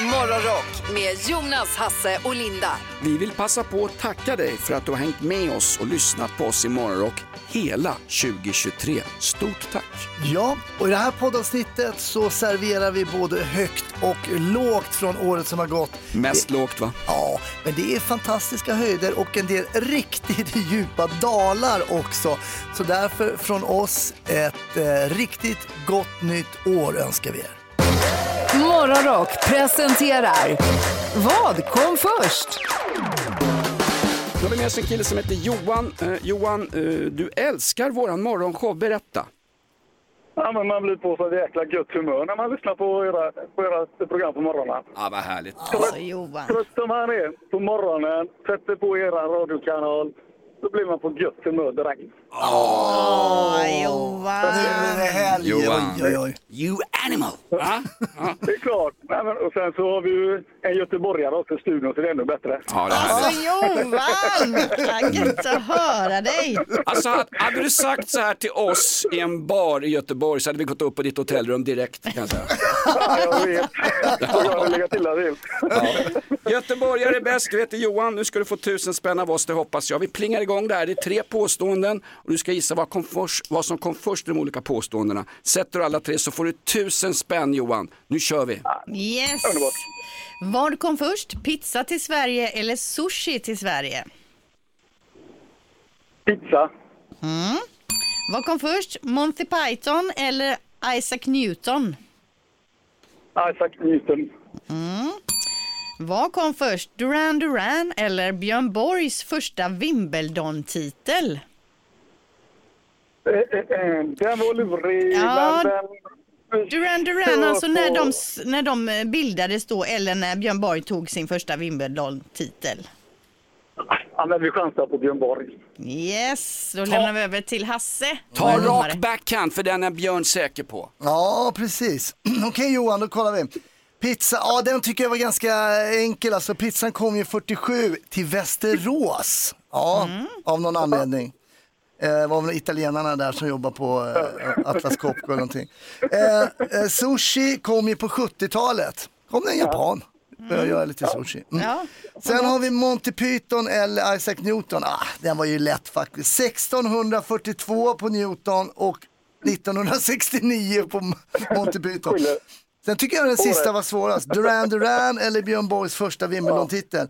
Morgonrock med Jonas, Hasse och Linda. Vi vill passa på att tacka dig för att du har hängt med oss och lyssnat på oss i Morgonrock hela 2023. Stort tack! Ja, och i det här poddavsnittet så serverar vi både högt och lågt från året som har gått. Mest lågt va? Ja, men det är fantastiska höjder och en del riktigt djupa dalar också. Så därför från oss ett eh, riktigt gott nytt år önskar vi er. Morgonrock presenterar Vad kom först? Nu har vi med oss en kille som heter Johan. Eh, Johan, eh, du älskar våran morgonshow. Berätta. Ja, men man blir på så jäkla gött humör när man lyssnar på era, på era program på morgonen. Ja, vad härligt. Alltså Johan. Trött som man är på morgonen, sätter på era radiokanal, då blir man på gött humör direkt. Åh, Johan. Nu är det helg. Johan. Oj, oj, oj. You animal! Va? Ja, sen så har vi ju en göteborgare också i studion, så det är ännu bättre. ja det är härligt. Alltså Johan! Vad gött att höra dig. Alltså, hade- hade du sagt så här till oss i en bar i Göteborg så hade vi gått upp på ditt hotellrum direkt kan jag säga. Ja, jag vet. Jag har legat illa till. Göteborgare är bäst, du heter Johan, nu ska du få tusen spänn av oss, det hoppas jag. Vi plingar igång där, det är tre påståenden och du ska gissa vad, kom först, vad som kom först i de olika påståendena. Sätter du alla tre så får du tusen spänn Johan. Nu kör vi. Yes. Underbart. Vad kom först? Pizza till Sverige eller sushi till Sverige? Pizza. Vad kom först? Monty Python eller Isaac Newton? Isaac Newton. Vad kom först? Duran Duran eller Björn Borgs första Wimbledon-titel? Den var lurig. Ja. men den... Duran Duran, alltså när de, när de eh, bildades då eller när Björn Borg tog sin första Wimbledon-titel. Ja, men vi chansar på Björn Borg. Yes, då lämnar vi över till Hasse. Ta vår domare. rak backhand för den är Björn säker på. Ja, precis. Okej Johan, då kollar vi. Pizza, ja den tycker jag var ganska enkel. Alltså pizzan kom ju 47 till Västerås. Ja, av någon anledning. Eh, Det var väl italienarna där som jobbar på eh, Atlas Copco eller någonting. Eh, eh, sushi kom ju på 70-talet. Kom det en japan. Började göra lite sushi. Mm. Ja. Sen har vi Monty Python eller Isaac Newton. Ah, den var ju lätt faktiskt. 1642 på Newton och 1969 på Monty Python. Sen tycker jag den sista var svårast. Duran Duran eller Björn Borgs första Wimbledon-titel.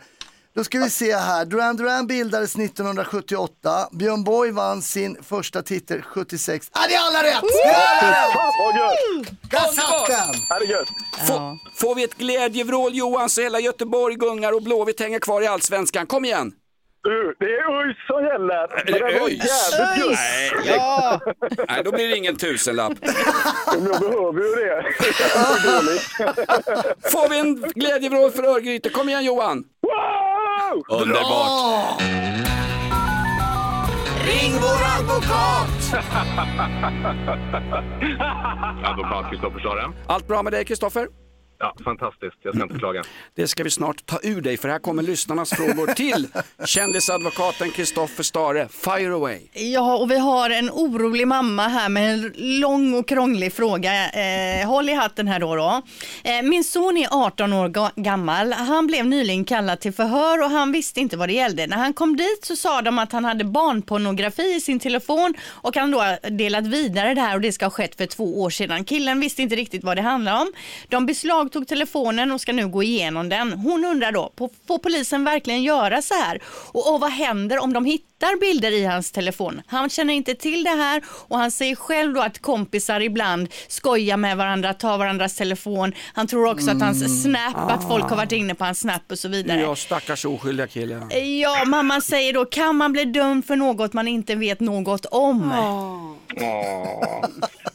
Då ska vi se här. Duran Duran bildades 1978. Björn Borg vann sin första titel 76. Ah, det är alla rätt! Det är alla rätt! Vad gött! Där satt den! Ja, det är gött. Få, Får vi ett glädjevrål Johan så hela Göteborg gungar och Blåvitt hänger kvar i Allsvenskan. Kom igen! Du, det är ÖIS som gäller. Är det det var jävligt. Nej, Ja, nej, då blir det ingen tusenlapp. Men jag behöver ju det. Det. Får vi en glädjevrål för Örgryte? Kom igen Johan! Wow! Underbart! Ring vår advokat! Advokat Kristoffer Stare. Allt bra med dig Kristoffer? Ja, fantastiskt. Jag ska inte klaga. Det ska vi snart ta ur dig för här kommer lyssnarnas frågor till kändisadvokaten Kristoffer Stare. Fire away! ja, och vi har en orolig mamma här med en lång och krånglig fråga. Eh, håll i hatten här då. då. Eh, min son är 18 år ga- gammal. Han blev nyligen kallad till förhör och han visste inte vad det gällde. När han kom dit så sa de att han hade barnpornografi i sin telefon och han då har delat vidare det här och det ska ha skett för två år sedan. Killen visste inte riktigt vad det handlar om. De beslagtog telefonen och ska nu gå igenom den. Hon undrar då, på- får polisen verkligen göra så här? Och, och vad händer om de hittar bilder i hans telefon? Han känner inte till det här och han säger själv då att kompisar ibland skojar med varandra, tar varandras telefon. Han tror också att hans Snap, att folk har varit inne på hans Snap och så vidare. Ja, stackars oskyldiga kille. Ja, mamman säger då, kan man bli dömd för något man inte vet något om? Åh,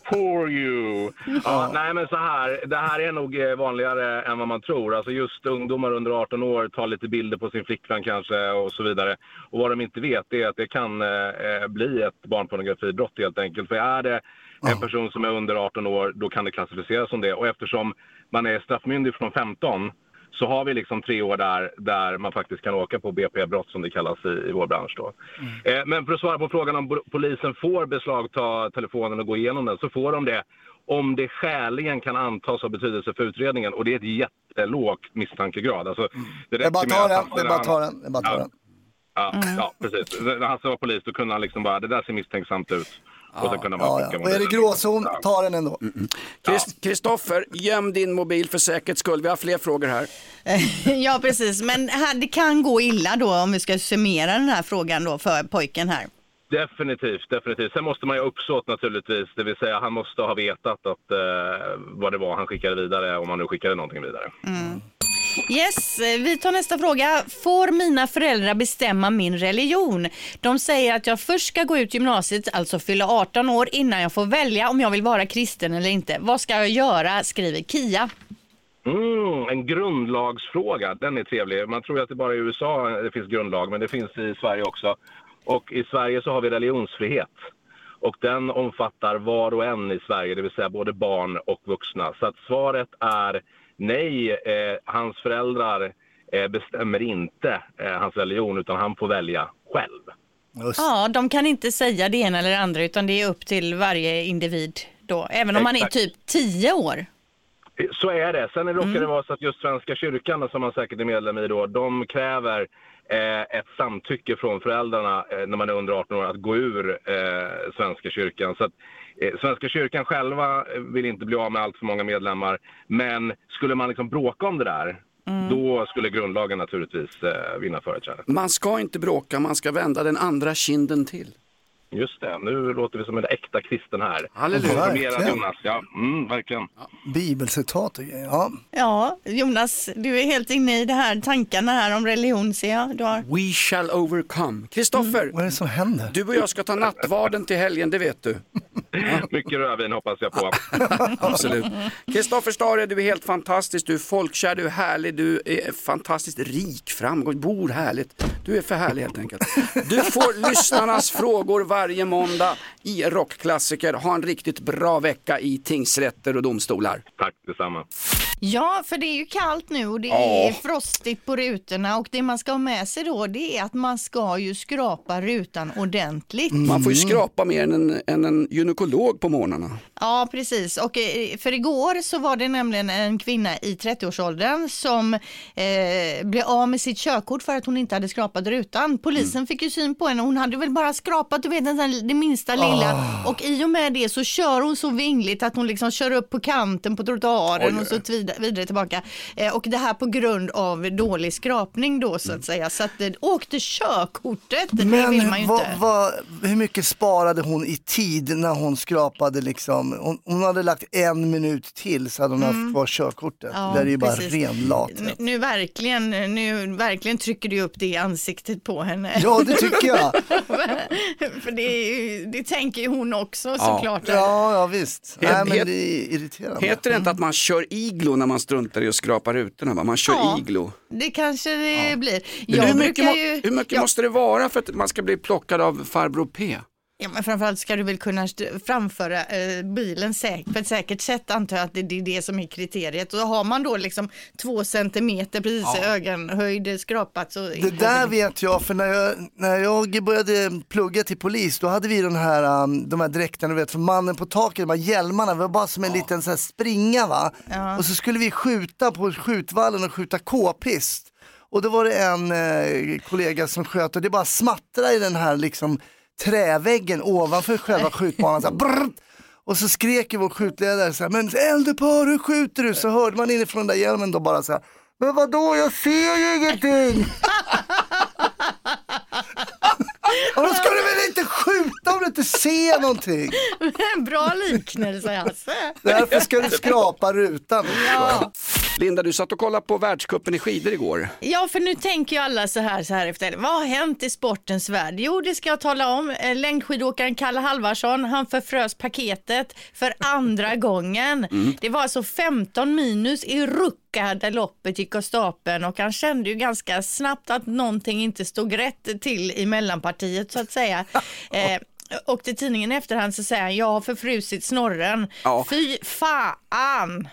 poor you. Ja, nej, men så här. Det här är nog eh, vanligare än vad man tror. Alltså just ungdomar under 18 år tar lite bilder på sin flickvän kanske och så vidare. Och vad de inte vet är att det kan eh, bli ett barnpornografibrott helt enkelt. För är det en person som är under 18 år, då kan det klassificeras som det. Och eftersom man är straffmyndig från 15 så har vi liksom tre år där, där man faktiskt kan åka på BP-brott som det kallas i, i vår bransch. Då. Eh, men för att svara på frågan om polisen får beslagta telefonen och gå igenom den så får de det om det skäligen kan antas ha betydelse för utredningen. Och det är ett jättelåg misstankegrad. Alltså, det Det är bara räcker att med ta att den, det är bara att ta den. Det är bara att ta Ja. den. Ja, ja, precis. När han var polis då kunde han liksom bara, det där ser misstänksamt ut. Och så kunde man Ja, ja. Och är det gråzon, ta den ändå. Krist- Kristoffer, göm din mobil för säkerhets skull. Vi har fler frågor här. ja, precis. Men här, det kan gå illa då om vi ska summera den här frågan då för pojken här. Definitivt, definitivt. Sen måste man ju ha uppsåt naturligtvis. Det vill säga han måste ha vetat att, eh, vad det var han skickade vidare, om han nu skickade någonting vidare. Yes, eh, vi tar nästa fråga. Får mina föräldrar bestämma min religion? De säger att jag först ska gå ut gymnasiet, alltså fylla 18 år, innan jag får välja om jag vill vara kristen eller inte. Vad ska jag göra? skriver Kia. Mm, en grundlagsfråga, den är trevlig. Man tror ju att det bara är i USA det finns grundlag, men det finns i Sverige också. Och i Sverige så har vi religionsfrihet. Och den omfattar var och en i Sverige, det vill säga både barn och vuxna. Så att svaret är nej, eh, hans föräldrar eh, bestämmer inte eh, hans religion, utan han får välja själv. Just. Ja, de kan inte säga det ena eller det andra utan det är upp till varje individ då, även om man är Exakt. typ 10 år. Så är det. Sen råkar det vara så att just Svenska kyrkan, som man säkert är medlem i då, de kräver ett samtycke från föräldrarna eh, när man är under 18 år att gå ur eh, Svenska kyrkan. Så att, eh, Svenska kyrkan själva eh, vill inte bli av med allt för många medlemmar. Men skulle man liksom bråka om det där, då skulle grundlagen naturligtvis eh, vinna företräde. Man ska inte bråka, man ska vända den andra kinden till. Just det, nu låter vi som en äkta kristen här. Halleluja. Verkligen. Jonas, ja, mm, verkligen. Bibelcitat och grejer. Ja. Ja, Jonas, du är helt inne i det här tankarna här om religion ser jag. Du har... We shall overcome. Kristoffer, Vad är det som händer? du och jag ska ta nattvarden till helgen, det vet du. Mycket rödvin hoppas jag på. Absolut. Kristoffer Stare, du är helt fantastisk, du är folkkär, du är härlig, du är fantastiskt rik, framgång, bor härligt. Du är för härlig helt enkelt. Du får lyssnarnas frågor varje måndag i Rockklassiker. Ha en riktigt bra vecka i tingsrätter och domstolar. Tack detsamma. Ja, för det är ju kallt nu och det är frostigt på rutorna och det man ska ha med sig då det är att man ska ju skrapa rutan ordentligt. Man får ju skrapa mer än en, än en gynekolog på morgnarna. Ja, precis. Och eh, för igår så var det nämligen en kvinna i 30-årsåldern som eh, blev av med sitt körkort för att hon inte hade skrapat rutan. Polisen fick ju syn på henne. Hon hade väl bara skrapat, du vet, den det minsta lilla. Och i och med det så kör hon så vingligt att hon liksom kör upp på kanten på trottoaren Oj, och så vidare, vidare tillbaka. Eh, och det här på grund av dålig skrapning då så att säga. Så att eh, åkte körkortet, det vill man ju Men vad, inte. vad, hur mycket sparade hon i tid när hon skrapade liksom? Hon, hon hade lagt en minut till så hade hon haft kvar körkortet. Ja, det där är ju bara ren Nu, lathet. nu, verkligen, nu verkligen trycker du upp det i ansiktet på henne. Ja, det tycker jag. För det, det tänker ju hon också Ja. såklart. Ja, ja visst. Het- Nej, men det är irriterande. Heter det inte att man kör iglo när man struntar i att skrapa rutorna? Va? Man kör Ja. iglo. Det kanske det blir. hur mycket, ju... hur mycket ja, måste det vara för att man ska bli plockad av farbror P? Ja, men framförallt ska du väl kunna framföra eh, bilen säkert, på ett säkert sätt antar jag att det, det är det som är kriteriet. Och har man då liksom två centimeter precis i ögonhöjd skrapat så... Det där vet jag, för när jag, när jag började plugga till polis, då hade vi den här, um, de här dräkterna, du vet, för mannen på taket, de här hjälmarna, det var bara som en liten så här springa va. Och så skulle vi skjuta på skjutvallen och skjuta k-pist. Och då var det en eh, kollega som sköt och det bara smattrade i den här liksom träväggen ovanför själva skjutbanan. Så här, brrrt. och så skrek ju vår skjutledare så här, men eldupphör hur skjuter du? Så hörde man inifrån den där hjälmen då bara så här, men vadå jag ser ju ingenting! Och då ska du väl inte skjuta om du inte ser någonting? Bra liknelse Hasse. Därför ska du skrapa rutan. Ja. Linda, du satt och kollade på världscupen i skidor igår. Ja, för nu tänker ju alla så här, så här efter. Vad har hänt i sportens värld? Jo, det ska jag tala om. Eh, Längdskidåkaren Kalle Halvarsson, han förfrös paketet för andra gången. Det var alltså 15 minus i Rucka där loppet gick av stapeln och han kände ju ganska snabbt att någonting inte stod rätt till i mellanpartiet så att säga. Eh, och till tidningen efterhand så säger han, jag har förfrusit snorren. Ja. Fy fan!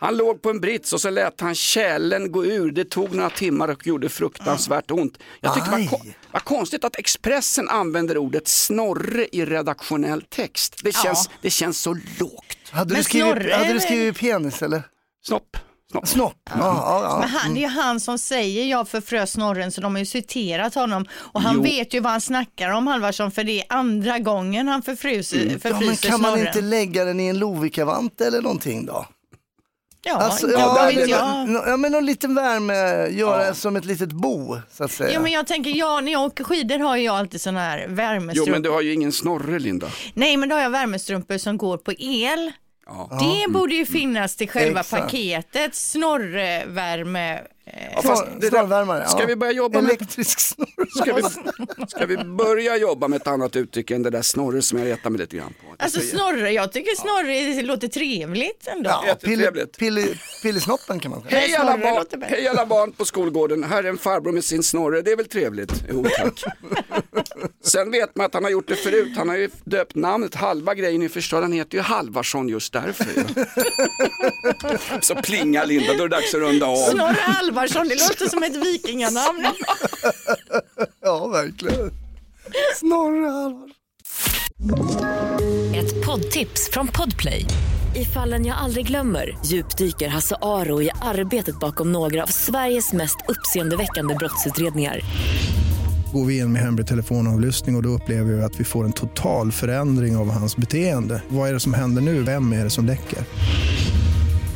Han låg på en brits och så lät han kärlen gå ur. Det tog några timmar och gjorde fruktansvärt ont. Jag tyckte det var, ko- var konstigt att Expressen använder ordet snorre i redaktionell text. Det känns, det känns så lågt. Hade, du Men skrivit, Snorre- hade du skrivit penis eller? Snopp, Snopp. Snopp. Ja, ja, Men ja. han, det är ju han som säger jag förfrös snorren så de har ju citerat honom och han Jo. vet ju vad han snackar om Halvarsson för det är andra gången han förfryser, Ja, men förfryser kan man snorren. inte lägga den i en Lovikavant eller någonting då? Ja, Alltså, ja, ja, vet jag. ja, men någon liten värme, göra som ett litet bo så att säga. Ja, men jag tänker, ja, när jag åker skidor har jag alltid sådana här Jo värmestrumpor. men du har ju ingen snorre Linda. Nej, men då har jag värmestrumpor som går på el. Ja. Det borde ju finnas till själva Exakt. paketet, snorrvärme. Ja, fast det där- Ska ja. vi börja jobba med Elektrisk snurr. Ska vi, ska vi börja jobba med ett annat uttryck än det där snorre som jag retar mig lite grann på? Alltså snorre, jag tycker snorre låter trevligt ändå. Ja, Jättetrevligt. pille, pillesnoppen kan man säga. Hej alla, Snorre barn, hej alla barn på skolgården, här är en farbror med sin snorre, det är väl trevligt? Jo tack. Sen vet man att han har gjort det förut, han har ju döpt namnet, halva grejen är förstörd, han heter ju Halvarsson just därför. Så plingar Linda, då är det dags att runda av. Snorre Halvarsson, det låter som ett vikinganamn. Ja, verkligen. Snorre Halvarsson. Ett poddtips från Podplay. I fallen jag aldrig glömmer djupdyker Hasse Aro i arbetet bakom några av Sveriges mest uppseendeväckande brottsutredningar. Går vi in med hemlig telefonavlyssning och, och då upplever vi att vi får en total förändring av hans beteende. Vad är det som händer nu? Vem är det som läcker?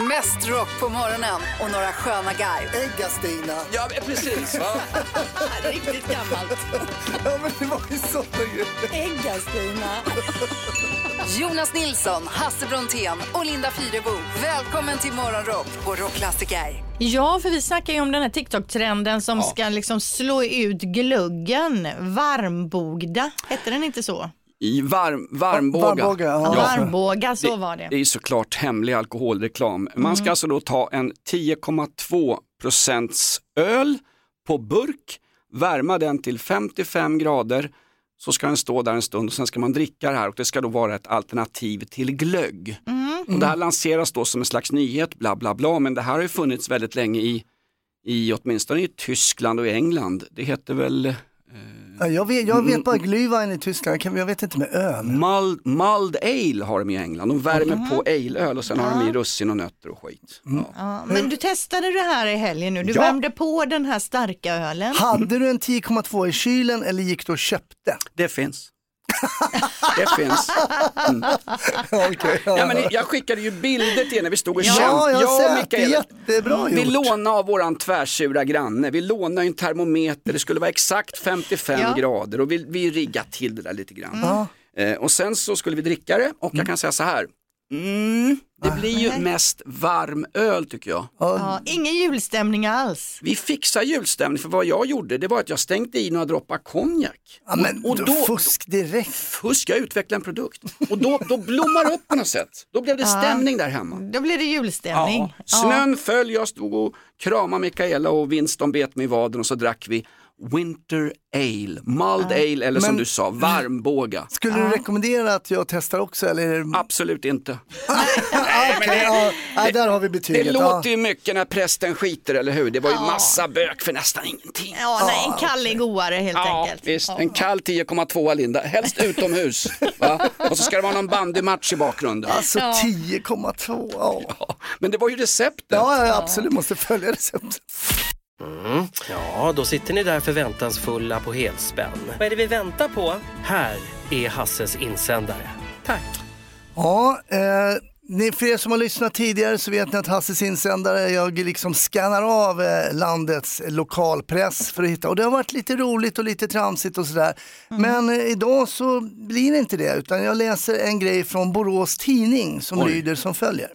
Mest rock på morgonen och några sköna garv. Ägga-Stina. Ja precis, va? Riktigt gammalt. Ja, men det var ju sådana grejer. Ägga-Stina. Jonas Nilsson, Hasse Brontén och Linda Fyrebo. Välkommen till Morgonrock på Rockklassiker. Ja, för vi snackar ju om den här TikTok-trenden som ska liksom slå ut gluggen. Varmbogda, hette den inte så? I varm, varmbåga. Varmbåga, ja. Varmbåga, så var Det det. är såklart hemlig alkoholreklam. Man ska alltså då ta en 10,2 procents öl på burk, värma den till 55 grader, så ska den stå där en stund och sen ska man dricka det här och det ska då vara ett alternativ till glögg. Och det här lanseras då som en slags nyhet, bla bla bla, men det här har ju funnits väldigt länge i, i åtminstone i Tyskland och i England. Det heter väl Ja, jag, vet, jag vet bara Glühwein i Tyskland, jag vet inte med ön. Mulled, mulled ale har de i England. De värmer på aleöl och sen har de i russin och nötter och skit. Ja. Ja, men du testade det här i helgen nu. Du Ja. värmde på den här starka ölen. Hade du en 10,2 i kylen eller gick du och köpte? Det finns. Det finns. Okej, Ja, men jag skickade ju bilder till er när vi stod och Ja, kämpade. jag sett det. Mikaela. Jättebra Vi gjort. lånade av våran tvärsura granne, vi lånade en termometer, det skulle vara exakt 55 Ja. grader och vi, vi riggade till det där lite grann. Eh, och sen så skulle vi dricka det och jag kan säga så här, mm, det blir ju mest varm öl tycker jag. Ja, ingen julstämning alls. Vi fixar julstämning för vad jag gjorde det var att jag stänkte i några droppar konjak. Ja, men och, och då, fusk direkt. fusk, jag utvecklade en produkt. Och då, då blommar det upp på något sätt. Då blev det stämning där hemma. Då blir det julstämning. Ja. Snön föll, jag stod och kramade Mikaela och Winston bet mig i vaden och så drack vi Winter Ale, Mulled Ale eller som Men- du sa, varmbåga. Skulle du rekommendera att jag testar också? Eller? det- Absolut inte. Okej, ja, ja, där har vi Det betyget. låter ja. ju mycket när prästen skiter, eller hur? Det var ju massa bök för nästan ingenting. Ja, nej, en kall är godare helt Ja, enkelt. visst. Ja. En kall 10,2 Linda, helst utomhus. Va? Och så ska det vara någon bandymatch i bakgrunden. Alltså 10,2. Ja. Ja, Men det var ju receptet. Ja, ja, absolut, måste följa receptet. Ja, då sitter ni där förväntansfulla på helspänn. Vad är det vi väntar på? Här är Hasses insändare. Tack! Ja, eh, ni, för er som har lyssnat tidigare så vet ni att Hasses insändare, jag liksom skannar av eh, landets lokalpress för att hitta, och det har varit lite roligt och lite tramsigt och sådär. Men eh, idag så blir det inte det, utan jag läser en grej från Borås Tidning som Oj. lyder som följer.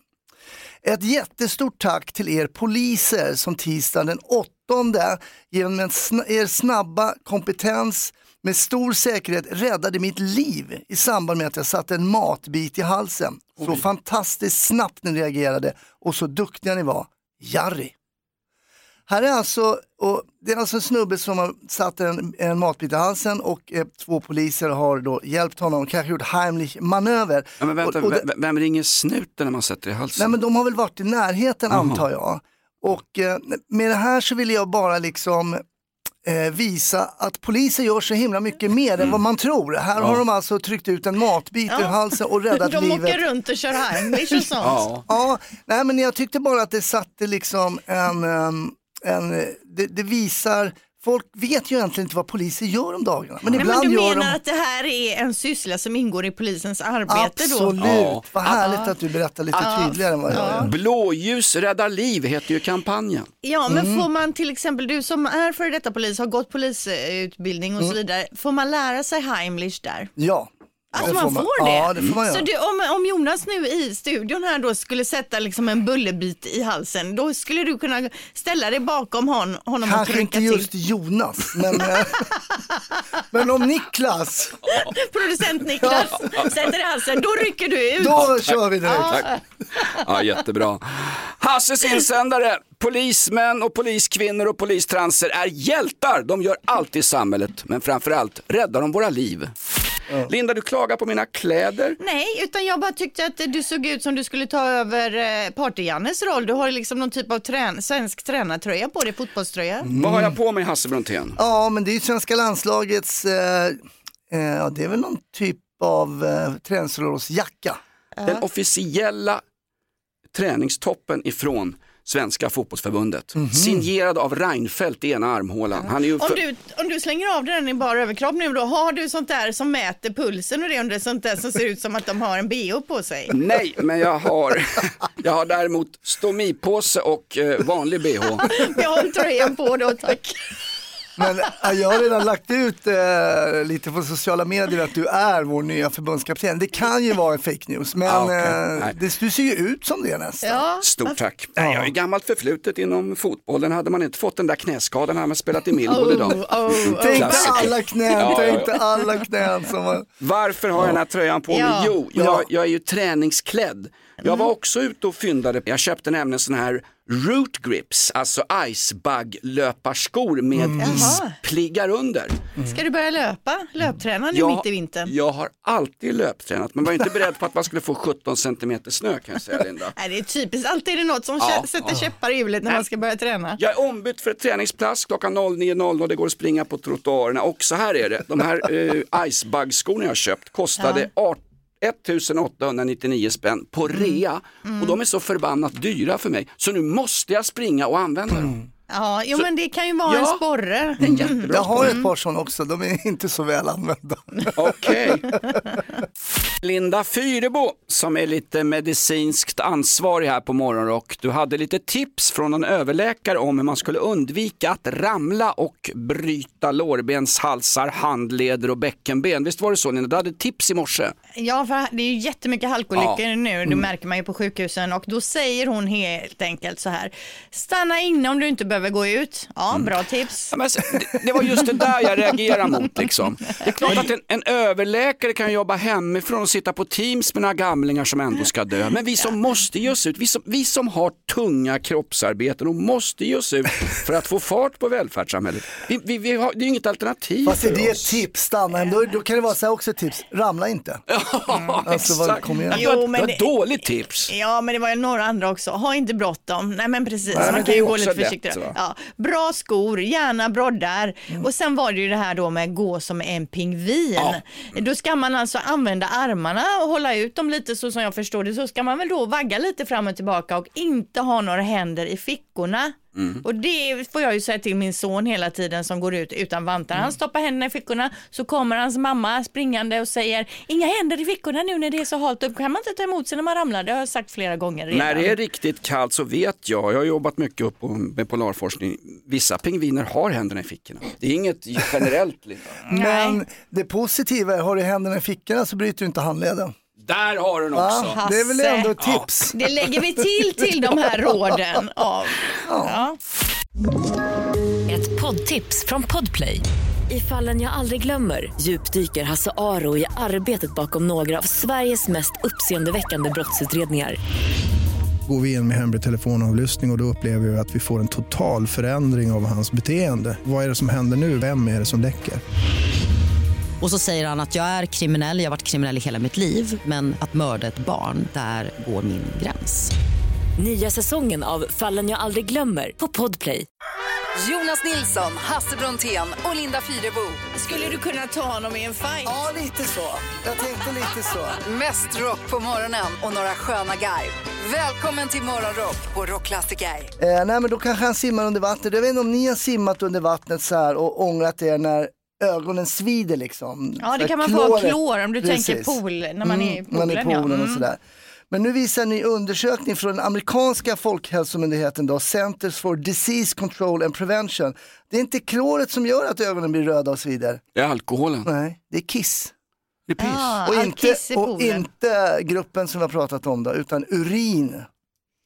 Ett jättestort tack till er poliser som tisdagen den 8 genom er snabba kompetens med stor säkerhet räddade mitt liv i samband med att jag satte en matbit i halsen. Så fantastiskt snabbt ni reagerade och så duktiga ni var. Jari. Här är alltså, och det är alltså en snubbe som har satt en, en matbit i halsen och eh, två poliser har då hjälpt honom och kanske gjort Heimlich manöver. Ja, men vänta, och, och det- vem, vem ringer snuten när man sätter i halsen? Nej men de har väl varit i närheten Jaha. antar jag. Och eh, med det här så vill jag bara liksom eh, visa att poliser gör så himla mycket mer Mm. än vad man tror. Här har de alltså tryckt ut en matbit ur halsen och räddat De livet. åker runt och kör Heimlich och sånt. Ja. Ja, nej men jag tyckte bara att det satte liksom en, um, en det, det visar, folk vet ju egentligen inte vad poliser gör om dagarna. Men Nej, men du gör menar de att det här är en syssla som ingår i polisens arbete Absolut, då? Ja. vad härligt att du berättar lite tydligare än vad jag gör. Blåljus räddar liv heter ju kampanjen. Ja, men Mm. får man till exempel, du som är före detta polis, har gått polisutbildning och så Mm. vidare, får man lära sig Heimlich där? Ja. Alltså man får, det? Ja, det får man göra. Så du, om, om Jonas nu i studion här då skulle sätta liksom en bullerbit i halsen, då skulle du kunna ställa dig bakom hon, honom och Kanske trycka inte just till. Jonas, men, eh, men om Niklas, Producent Niklas sätter i halsen, då rycker du ut. då kör vi direkt. Tack. Ja, jättebra. Hasses insändare. Polismän och poliskvinnor och polistranser är hjältar. De gör allt i samhället, men framförallt räddar de våra liv. Linda, du klagar på mina kläder. Nej, utan jag bara tyckte att du såg ut som du skulle ta över eh, Party-Jannes roll. Du har liksom någon typ av trän svensk tränartröja på dig, fotbollströja. Vad har jag på mig, Hasse Brontén? Ja, men det är ju svenska landslagets, eh, eh, ja, det är väl någon typ av eh, träningsjacka. Den officiella träningstoppen ifrån Svenska fotbollsförbundet. Signerad av Reinfeldt i ena armhålan. Han är ju Om du, om du slänger av den i bara överkropp nu då, har du sånt där som mäter pulsen och det, om det är sånt där som ser ut som att de har en bh på sig? Nej, men jag har, jag har däremot stomipåse och eh, vanlig bh. Behåll tröjan på då, tack. Men jag har redan lagt ut eh, lite på sociala medier att du är vår nya förbundskapten. Det kan ju vara en fake news, men Ah, okej. eh, det, du ser ju ut som det nästan. Ja, Stort tack. Nej, jag ju gammalt förflutet inom fotbollen. Hade man inte fått den där knäskadan hade man spelat i Millwall idag. oh, oh, oh. Tänk alla knän, Ja, ja, tänk ja. alla knän som var... Varför har jag den här tröjan på mig? Ja. Jo, Ja. jag, jag är ju träningsklädd. Jag var också ute och fyndade. Jag köpte nämligen sån här root grips, alltså icebug löparskor med ispliggar under. Ska du börja löpa? Löpträna nu Jag, mitt i vintern? jag har alltid löptränat men var inte beredd på att man skulle få 17 centimeter snö kan jag säga Linda. Nej, det är typiskt, alltid är det något som Ja, sätter ja. käppar i hjulet när man ska börja träna. Jag är ombytt för ett träningspass klockan 09.00 och det går att springa på trottoarerna. Och så här är det, de här uh, icebug-skorna jag har köpt kostade 18 1899 spänn på Mm. rea och de är så förbannat dyra för mig så nu måste jag springa och använda dem. Ja, jo, men det kan ju vara Ja. en sporre. Det är jättebra. Jag har ett par sådana också, de är inte så väl använda. Okej. Linda Fyrebo som är lite medicinskt ansvarig här på Morgonrock. Du hade lite tips från en överläkare om hur man skulle undvika att ramla och bryta lårbenshalsar, handleder och bäckenben. Visst var det så Linda? Du hade tips i morse. Ja, för det är ju jättemycket halkolyckor Ja. nu, det märker man ju på sjukhusen och då säger hon helt enkelt så här, stanna inne om du inte behöver gå ut. Ja, bra tips. Ja, men alltså, det, det var just det där jag reagerar mot. Liksom. Det är klart att en, en överläkare kan jobba hemifrån sitta på Teams med några gamlingar som ändå ska dö. Men vi som måste ge oss ut, vi som, vi som har tunga kroppsarbeten och måste ge oss ut för att få fart på välfärdssamhället. Vi, vi, vi har, det är inget alternativ Fast är för det ett oss. tips, stanna. Då, då kan det vara så här också ett tips, ramla inte. Ja, Alltså, vad- exakt. kom igen. Det var, Jo, det men var det- ett dåligt tips. Ja, men det var ju några andra också. Ha inte bråttom. Nej, men precis. Nej, men Man det kan är ju gå också lite lätt, försiktigare. va? Ja, bra skor, gärna broddar. Mm. Och sen var det ju det här då med gå som en pingvin. Då ska man alltså använda armarna och hålla ut dem lite så som jag förstår det. Så ska man väl då vagga lite fram och tillbaka och inte ha några händer i fickorna. Mm. Och det får jag ju säga till min son hela tiden som går ut utan vantar. Mm. Han stoppar händerna i fickorna så kommer hans mamma springande och säger inga händer i fickorna nu när det är så halt upp. Kan man inte ta emot sig när man ramlar? Det har jag sagt flera gånger redan. När det är riktigt kallt så vet jag, jag har jobbat mycket upp på- med polarforskning, vissa pingviner har händerna i fickorna. Det är inget generellt. Linda. Men det positiva är, har du händerna i fickorna så bryter du inte handleden. Där har du den också. Ja, det är väl ändå ett tips. Det lägger vi till till de här råden. Av. Ja. Ett poddtips från Podplay. I fallen jag aldrig glömmer djupdyker Hasse Aro i arbetet bakom några av Sveriges mest uppseendeväckande brottsutredningar. Går vi in med hemlig telefonavlyssning och, och då upplever vi att vi får en total förändring av hans beteende. Vad är det som händer nu? Vem är det som läcker? Och så säger han att jag är kriminell, jag har varit kriminell i hela mitt liv men att mörda ett barn, där går min gräns. Nya säsongen av Fallen jag aldrig glömmer på Podplay. Jonas Nilsson, Hasse Brontén och Linda Fyrebo. Skulle du kunna ta honom i en fight? Ja, lite så. Jag tänkte lite så. Mest rock på morgonen och några sköna garv. Välkommen till Morgonrock på Rockklassiker. Eh, nej, men då kanske han simmar under vattnet. Jag vet inte om ni har simmat under vattnet så här och ångrat er när ögonen svider liksom. Ja, det kan man få av klor om du tänker Precis. pool, när man är i Mm, man är i poolen, ja. och Mm. sådär. Men nu visar en ny undersökning från den amerikanska folkhälsomyndigheten då, Centers for Disease Control and Prevention. Det är inte kloret som gör att ögonen blir röda och svider. Det är alkoholen. Nej, det är kiss. Det är piss. Ah, och, inte, och inte gruppen som vi har pratat om då, utan urin.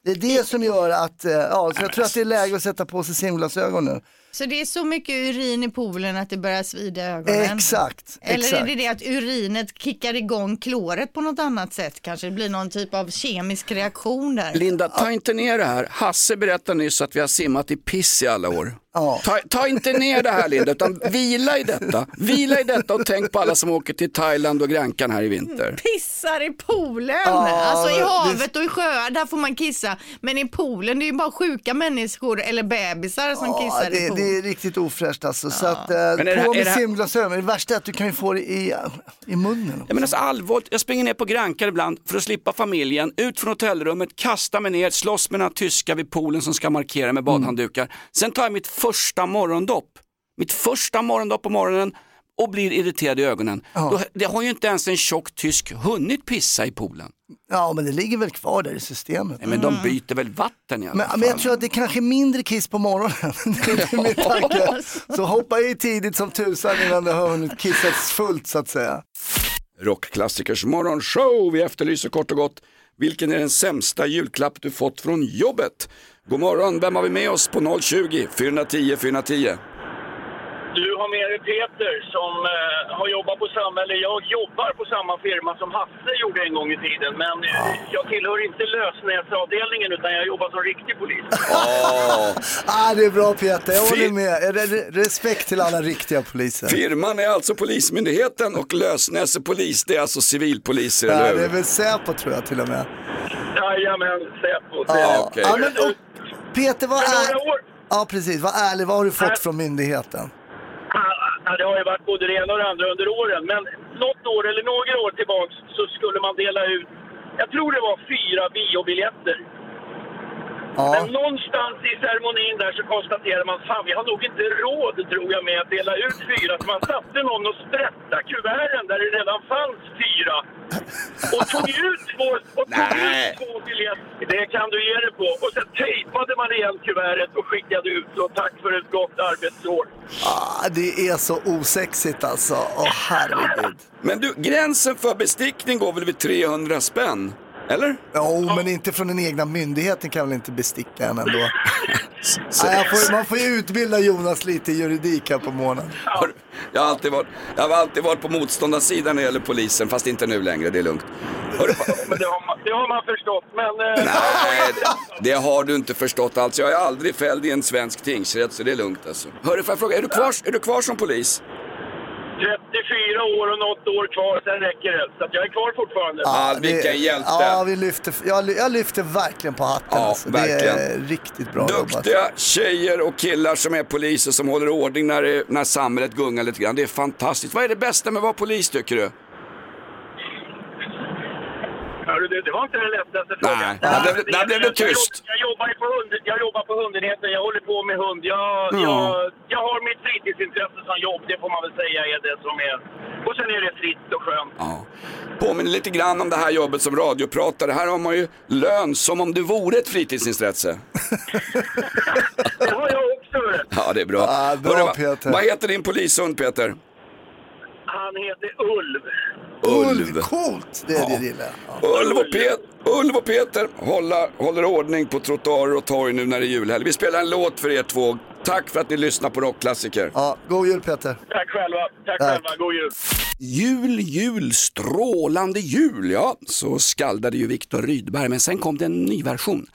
Det är det som gör att, eh, ja, så jag tror att det är läge att sätta på sig simglasögon nu. Så det är så mycket urin i poolen att det börjar svida i ögonen? Exakt, Eller exakt. är det det att urinet kickar igång kloret på något annat sätt? Kanske det blir någon typ av kemisk reaktion där? Linda, ta inte ner det här. Hasse berättade nyss att vi har simmat i piss i alla år. Ja. Ta, ta inte ner det här Linda, utan vila i detta. Vila i detta och tänk på alla som åker till Thailand och Grankan här i vinter. Pissar i poolen! Ja, alltså i havet och i sjöar, där får man kissa. Men i poolen, det är ju bara sjuka människor eller bebisar som Ja, kissar i det, poolen. det är riktigt ofräscht alltså. Så att, eh, här- på med simglasögon. Det värsta är att du kan ju få det i, i munnen. Jag menar så allvarligt, jag springer ner på Grankan ibland för att slippa familjen, ut från hotellrummet, kastar mig ner, slåss med några tyskar vid poolen som ska markera med badhanddukar. Sen tar jag mitt första morgondopp, mitt första morgondopp på morgonen och blir irriterad i ögonen. Då, det har ju inte ens en tjock tysk hunnit pissa i poolen. Ja, men det ligger väl kvar där i systemet. Nej, men de byter väl vatten i alla Men, fall. men jag tror att det kanske är mindre kiss på morgonen. det är min tanke. Så hoppa i tidigt som tusan innan det har hunnit kissats fullt så att säga. Rockklassikers morgonshow. Vi efterlyser kort och gott vilken är den sämsta julklapp du fått från jobbet? God morgon, vem har vi med oss på 020 410 410? Du har med dig Peter som eh, har jobbat på samma, eller jag jobbar på samma firma som Hasse gjorde en gång i tiden. Men eh, jag tillhör inte lösnäsavdelningen utan jag jobbar som riktig polis. Ah, det är bra Peter, jag håller med. Re- Respekt till alla riktiga poliser. Firman är alltså Polismyndigheten och Lösnäse polis, det är alltså civilpoliser, Ja, eller det är hur? väl Säpo tror jag till och med. Jajamän, Säpo. Ja, okej. ja, men, och, Peter, vad är... Ja, precis. Vad ärlig, vad har du fått från myndigheten? Ja, det har ju varit både det ena och det andra under åren. Men något år eller några år tillbaks så skulle man dela ut, jag tror det var fyra biobiljetter. Ja, Men någonstans i ceremonin där så konstaterar man fan vi har nog inte råd tror jag med att dela ut fyra. Så man satte någon och sprätta kuverten där det redan fanns fyra. Och tog ut två, och tog ut två biljetter. Det kan du ge dig på. Och sen tejpade man igen kuvertet och skickade ut och tack för ett gott arbetsår. ah, det är så osexigt alltså. Åh herregud. Men du, gränsen för bestickning går väl vid 300 spänn? Eller? Jo, men inte från den egna myndigheten kan väl inte besticka en ändå. Nej, får, man får ju utbilda Jonas lite i juridik här på morgonen. Jag har, alltid varit, jag har alltid varit på motståndarsidan när det gäller polisen, fast inte nu längre, det är lugnt. Men det har man, det har man förstått. Men eh, Nej, det har du inte förstått alls. Jag är aldrig fälld i en svensk tingsrätt, så det är lugnt alltså. Hörru, får jag fråga, är du kvar, är du kvar som polis? 34 år och något år kvar, sen räcker det. Så att jag är kvar fortfarande. Ja, vilken hjälte. Ja, vi lyfter, jag, jag lyfter verkligen på hatten. Ja, alltså. Det är verkligen. riktigt bra jobbat. Duktiga tjejer och killar som är poliser som håller ordning när, det, när samhället gungar lite grann. Det är fantastiskt. Vad är det bästa med att vara polis tycker du? Hörru, det, det var inte den lättaste Nej, frågan. där blev det- där blev det Jag tyst. Jag jobbar, på hund, jag jobbar på hundenheten, jag håller på med hund. Jag, Ja. jag, jag har mitt fritidsintresse som jobb, det får man väl säga är det som är. Och sen är det fritt och skönt. Ja. Påminner lite grann om det här jobbet som radiopratare. Här har man ju lön som om det vore ett fritidsintresse. Det har jag också. hörru. Ja, det är bra. Ja, bra, va- Peter. Vad heter din polishund Peter? Han heter Ulv. Ulv. Coolt, det är det gillar jag. Ja. Ulv och, Pet Ulv och Peter hålla, håller ordning på trottoarer och torg nu när det är julhelg. Vi spelar en låt för er två. Tack för att ni lyssnar på rockklassiker. Ja, god jul Peter. Tack själva. Tack, Tack. själva. God jul. Jul, jul, strålande jul. Ja, så skaldade ju Viktor Rydberg, men sen kom det en ny version.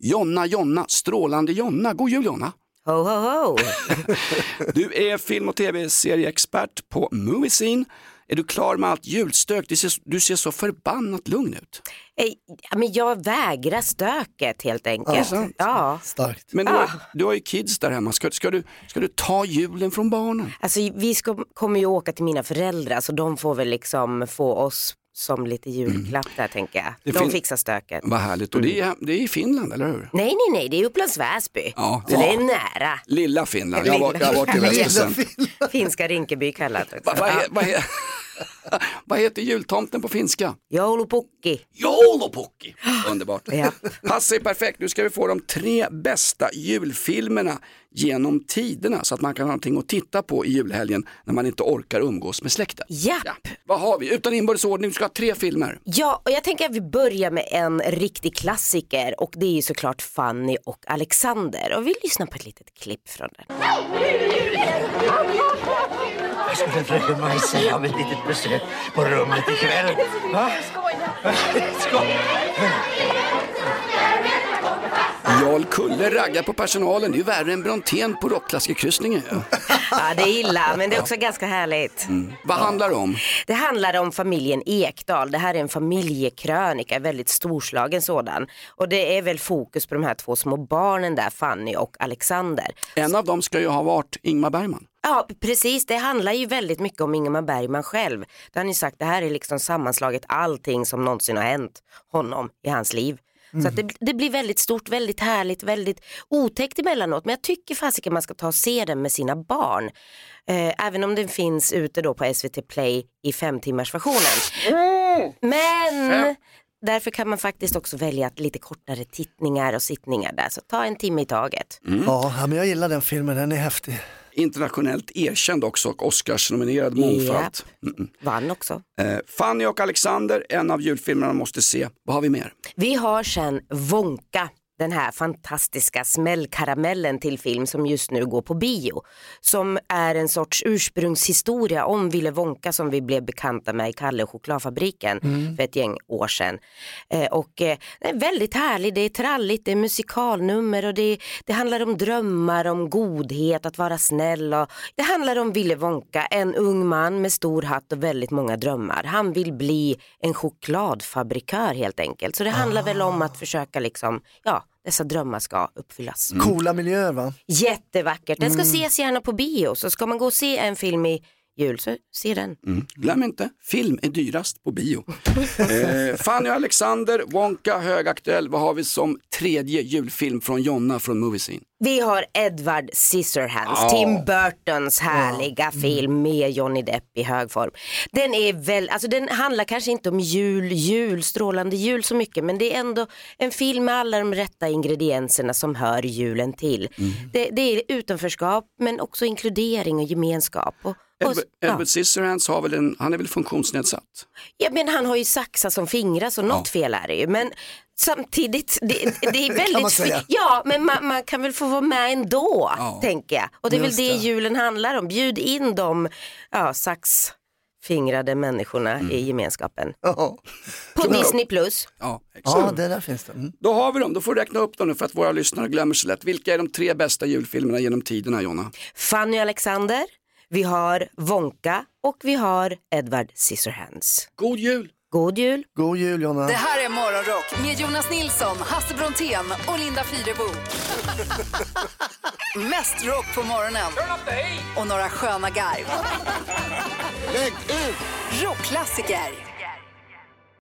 Jonna, Jonna, strålande Jonna. God jul Jonna. Ho, ho, ho. Du är film och tv-serieexpert på Moviescene. Är du klar med allt julstök? Du ser, du ser så förbannat lugn ut. Eh, ja, Men jag vägrar stöket helt enkelt. sant? Ja. Starkt. Men du, har- Ah. du har ju kids där hemma, ska, ska, du, ska du ta julen från barnen? Alltså, vi ska, kommer ju åka till mina föräldrar så de får väl liksom få oss som lite julklapp där tänker jag. Det De fin- fixar stöket. Vad härligt, och det är, det är i Finland, eller hur? Nej, nej, nej, det är Upplands Väsby. Ja, Så det är nära. Lilla Finland, jag har varit- jag har varit i Västkusten. Finska Rinkeby kallat också. Va- Vad he- vad he- vad heter jultomten på finska? Joulupukki. Joulupukki. Underbart. Ja. Hasse är perfekt, nu ska vi få de tre bästa julfilmerna genom tiderna så att man kan ha någonting att titta på i julhelgen när man inte orkar umgås med släkten. Japp. Vad har vi? Utan inbördes ordning, du ska ha tre filmer. Ja, och jag tänker att vi börjar med en riktig klassiker och det är ju såklart Fanny och Alexander. Och vi lyssnar på ett litet klipp från den. Jag skulle fröken Maj säga om ett litet besök på rummet ikväll. Va? Skoj! Jarl Kulle raggar på personalen, det är ju värre än Brontén på rockklassikerkryssningen. Ja. Det är illa, men det är också ganska härligt. Vad handlar det om? Det handlar om familjen Ekdal. Det här är en familjekrönika, en väldigt storslagen sådan. Och det är väl fokus på de här två små barnen där, Fanny och Alexander. En av dem ska ju ha varit Ingmar Bergman. Ja, precis. Det handlar ju väldigt mycket om Ingemar Bergman själv. Det har han ju sagt, det här är liksom sammanslaget allting som någonsin har hänt honom i hans liv. Så att det, det blir väldigt stort, väldigt härligt, väldigt otäckt emellanåt. Men jag tycker fasiken man ska ta och se den med sina barn. Eh, även om den finns ute då på SVT Play i fem timmars versionen. Men därför kan man faktiskt också välja att lite kortare tittningar och sittningar där. Så ta en timme i taget. Ja, ja, men jag gillar den filmen, den är häftig. Internationellt erkänd också och Oscarsnominerad mångfald. Mm-mm. Vann också. Eh, Fanny och Alexander, en av julfilmerna måste se. Vad har vi mer? Vi har sen Wonka, den här fantastiska smällkaramellen till film som just nu går på bio. Som är en sorts ursprungshistoria om Ville Wonka som vi blev bekanta med i Kalle och chokladfabriken Mm. för ett gäng år sedan. Eh, och eh, den är väldigt härlig, det är tralligt, det är musikalnummer och det, det handlar om drömmar, om godhet, att vara snäll. Och, det handlar om Ville Wonka, en ung man med stor hatt och väldigt många drömmar. Han vill bli en chokladfabrikör helt enkelt. Så det handlar väl om att försöka liksom, ja, dessa drömmar ska uppfyllas. Coola miljöer va? Jättevackert, den ska Mm. ses gärna på bio. Så ska man gå och se en film i jul så se den. Mm. Glöm inte, film är dyrast på bio. eh, Fanny och Alexander, Wonka, högaktuell. Vad har vi som tredje julfilm från Jonna från Movie Scene? Vi har Edward Scissorhands, Ja. Tim Burtons härliga film med Johnny Depp i hög form. Den är väl, alltså den handlar kanske inte om jul, jul, strålande jul så mycket men det är ändå en film med alla de rätta ingredienserna som hör julen till. Det, det är utanförskap men också inkludering och gemenskap. Och, Edward, ja. Edward Scissorhands har väl en, han är väl funktionsnedsatt? Ja, men han har ju saxar som fingrar så något fel är det ju. Men samtidigt, det, det är väldigt fint. Ja, men man, man kan väl få vara med ändå, Ja. tänker jag. Och det är väl Just det det. julen handlar om. Bjud in de ja, saxfingrade människorna i gemenskapen. På Disney plus. Ja, Ja, det där finns det. Mm. Då har vi dem, då får du räkna upp dem nu för att våra lyssnare glömmer så lätt. Vilka är de tre bästa julfilmerna genom tiderna Jonna? Fanny och Alexander, vi har Wonka och vi har Edward Scissorhands. God jul! God jul! God jul Jonna. Det här är Morgonrock med Jonas Nilsson, Hasse Brontén och Linda Fyrebo. Mest rock på morgonen och några sköna garv. Lägg ut! Rockklassiker.